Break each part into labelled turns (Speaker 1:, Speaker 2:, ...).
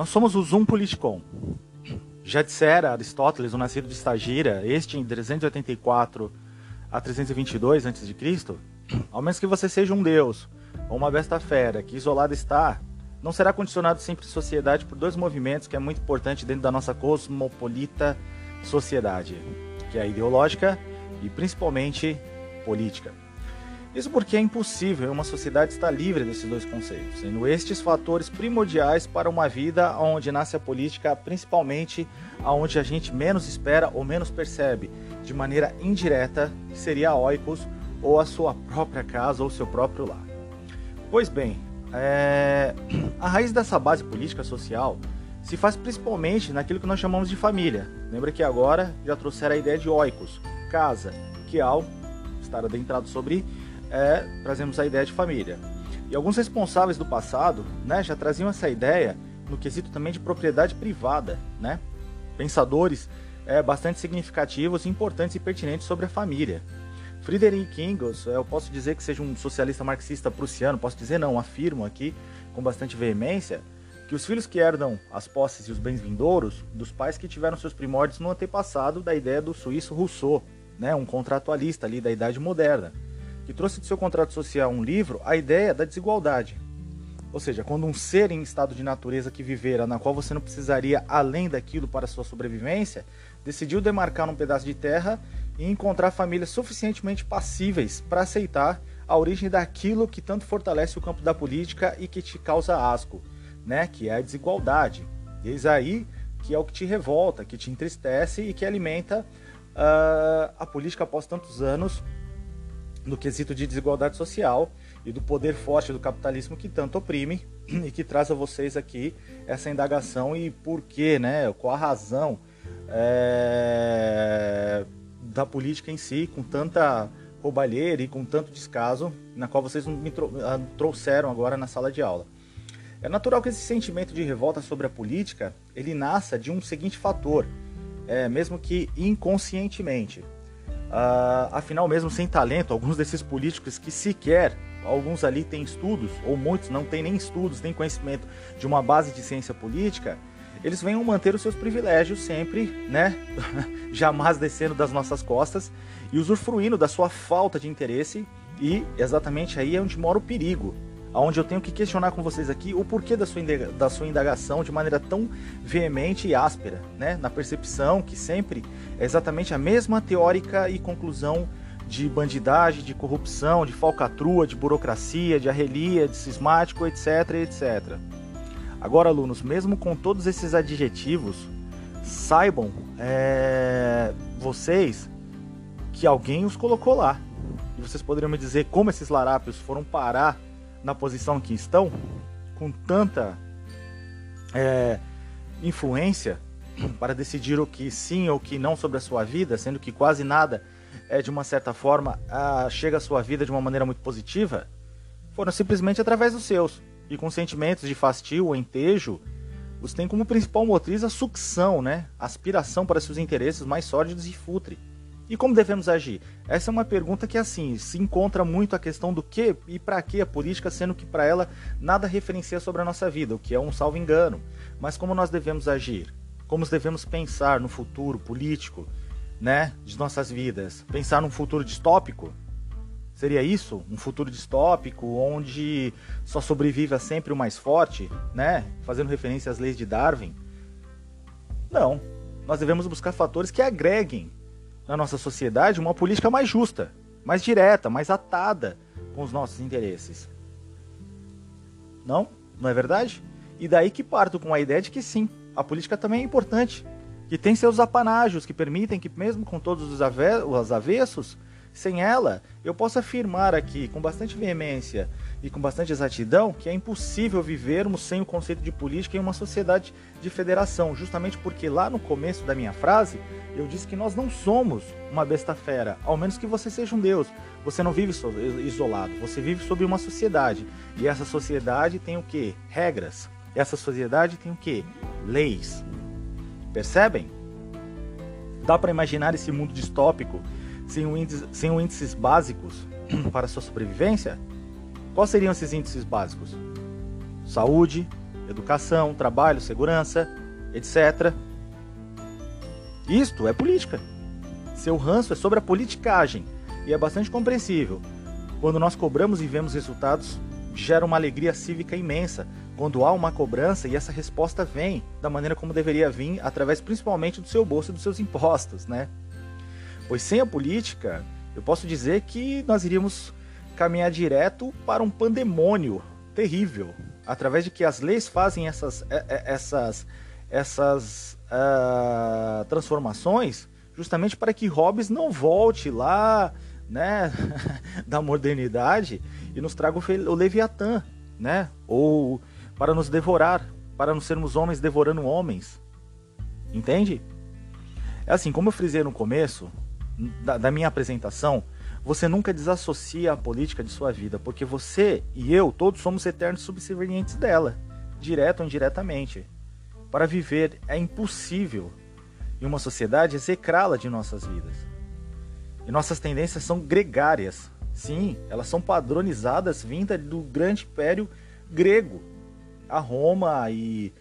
Speaker 1: nós somos o Zoom Politicon. Já dissera Aristóteles, o nascido de Estagira, este em 384 a 322 a.C., ao menos que você seja um deus ou uma besta fera que isolada está, não será condicionado sempre em sociedade por dois movimentos que é muito importante dentro da nossa cosmopolita sociedade, que é ideológica e principalmente política. Isso porque é impossível uma sociedade estar livre desses dois conceitos, sendo estes fatores primordiais para uma vida onde nasce a política, principalmente aonde a gente menos espera ou menos percebe, de maneira indireta, que seria a oikos ou a sua própria casa ou seu próprio lar. Pois bem, é... a raiz dessa base política social se faz principalmente naquilo que nós chamamos de família. Lembra que agora já trouxeram a ideia de oikos, casa, que ao estar adentrado sobre é, trazemos a ideia de família. E alguns responsáveis do passado né, já traziam essa ideia no quesito também de propriedade privada, né? pensadores é, bastante significativos, importantes e pertinentes sobre a família. Friedrich Engels, eu posso dizer que seja um socialista marxista prussiano, posso dizer não, afirmo aqui com bastante veemência, que os filhos que herdam as posses e os bens vindouros dos pais que tiveram seus primórdios no antepassado da ideia do suíço Rousseau, né, um contratualista ali da Idade Moderna que trouxe de seu contrato social um livro a ideia da desigualdade. Ou seja, quando um ser em estado de natureza que vivera, na qual você não precisaria além daquilo para sua sobrevivência, decidiu demarcar um pedaço de terra e encontrar famílias suficientemente passíveis para aceitar a origem daquilo que tanto fortalece o campo da política e que te causa asco, né? que é a desigualdade. Eis aí que é o que te revolta, que te entristece e que alimenta uh, a política após tantos anos no quesito de desigualdade social e do poder forte do capitalismo que tanto oprime e que traz a vocês aqui essa indagação e por que, né, qual a razão é, da política em si, com tanta roubalheira e com tanto descaso, na qual vocês me ah, trouxeram agora na sala de aula. É natural que esse sentimento de revolta sobre a política ele nasça de um seguinte fator, é, mesmo que inconscientemente. Uh, afinal, mesmo sem talento, alguns desses políticos que sequer, alguns ali têm estudos, ou muitos não têm nem estudos, nem conhecimento de uma base de ciência política, eles venham manter os seus privilégios sempre, né? Jamais descendo das nossas costas e usufruindo da sua falta de interesse, e exatamente aí é onde mora o perigo onde eu tenho que questionar com vocês aqui o porquê da sua, da sua indagação de maneira tão veemente e áspera, né? na percepção que sempre é exatamente a mesma teórica e conclusão de bandidagem, de corrupção, de falcatrua, de burocracia, de arrelia, de cismático, etc, etc. Agora, alunos, mesmo com todos esses adjetivos, saibam é, vocês que alguém os colocou lá. E vocês poderiam me dizer como esses larápios foram parar na posição que estão, com tanta é, influência para decidir o que sim ou que não sobre a sua vida, sendo que quase nada é de uma certa forma a, chega à sua vida de uma maneira muito positiva, foram simplesmente através dos seus e com sentimentos de fastio ou entejo, você tem como principal motriz a sucção, né? Aspiração para seus interesses mais sórdidos e futre. E como devemos agir? Essa é uma pergunta que assim se encontra muito a questão do que e para que a política, sendo que para ela nada referencia sobre a nossa vida, o que é um salvo engano. Mas como nós devemos agir? Como devemos pensar no futuro político, né, de nossas vidas? Pensar num futuro distópico? Seria isso? Um futuro distópico onde só sobrevive sempre o mais forte, né? Fazendo referência às leis de Darwin? Não. Nós devemos buscar fatores que agreguem na nossa sociedade uma política mais justa, mais direta, mais atada com os nossos interesses. Não? Não é verdade? E daí que parto com a ideia de que sim, a política também é importante, que tem seus apanágios que permitem que, mesmo com todos os, os avessos, sem ela, eu posso afirmar aqui com bastante veemência e com bastante exatidão que é impossível vivermos sem o conceito de política em uma sociedade de federação, justamente porque lá no começo da minha frase eu disse que nós não somos uma besta fera, ao menos que você seja um deus. Você não vive isolado, você vive sob uma sociedade. E essa sociedade tem o que? Regras. Essa sociedade tem o que? Leis. Percebem? Dá para imaginar esse mundo distópico sem, um índice, sem índices básicos para sua sobrevivência? Quais seriam esses índices básicos? Saúde, educação, trabalho, segurança, etc. Isto é política. Seu ranço é sobre a politicagem e é bastante compreensível. Quando nós cobramos e vemos resultados, gera uma alegria cívica imensa. Quando há uma cobrança e essa resposta vem da maneira como deveria vir, através principalmente do seu bolso e dos seus impostos, né? Pois sem a política, eu posso dizer que nós iríamos caminhar direto para um pandemônio terrível, através de que as leis fazem essas, é, é, essas, essas uh, transformações justamente para que Hobbes não volte lá né, da modernidade e nos traga o, Leviatã, né? Ou para nos devorar, para não sermos homens devorando homens. Entende? É assim, como eu frisei no começo da, da minha apresentação, você nunca desassocia a política de sua vida, porque você e eu, todos somos eternos subservientes dela, direto ou indiretamente. Para viver é impossível em uma sociedade execrá-la de nossas vidas. E nossas tendências são gregárias. Sim, elas são padronizadas vinda do grande império grego, a Roma e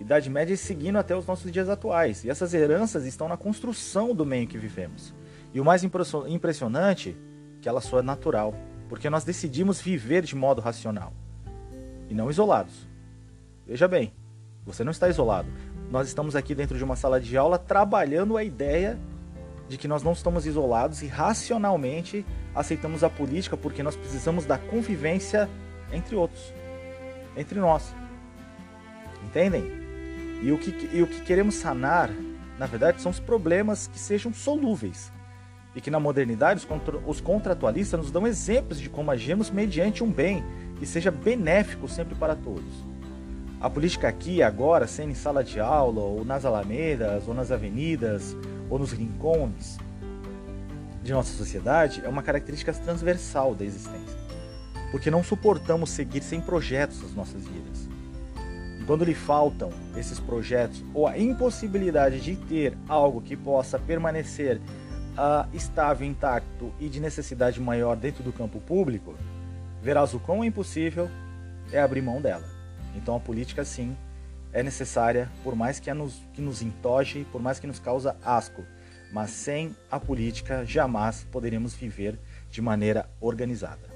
Speaker 1: Idade Média seguindo até os nossos dias atuais. E essas heranças estão na construção do meio que vivemos. E o mais impressionante que ela só é natural, porque nós decidimos viver de modo racional e não isolados. Veja bem, você não está isolado. Nós estamos aqui dentro de uma sala de aula trabalhando a ideia de que nós não estamos isolados e racionalmente aceitamos a política porque nós precisamos da convivência entre outros, entre nós. Entendem? E o que, e o que queremos sanar, na verdade, são os problemas que sejam solúveis e que na modernidade os contratualistas nos dão exemplos de como agimos mediante um bem que seja benéfico sempre para todos. A política aqui, agora, sendo em sala de aula, ou nas alamedas, ou nas avenidas, ou nos rincones de nossa sociedade, é uma característica transversal da existência. Porque não suportamos seguir sem projetos as nossas vidas. E quando lhe faltam esses projetos, ou a impossibilidade de ter algo que possa permanecer uh, estável, intacto e de necessidade maior dentro do campo público, verás o quão impossível é abrir mão dela. Então a política, sim, é necessária, por mais que, nos, que nos por mais que nos causa asco, mas sem a política jamais poderíamos viver de maneira organizada.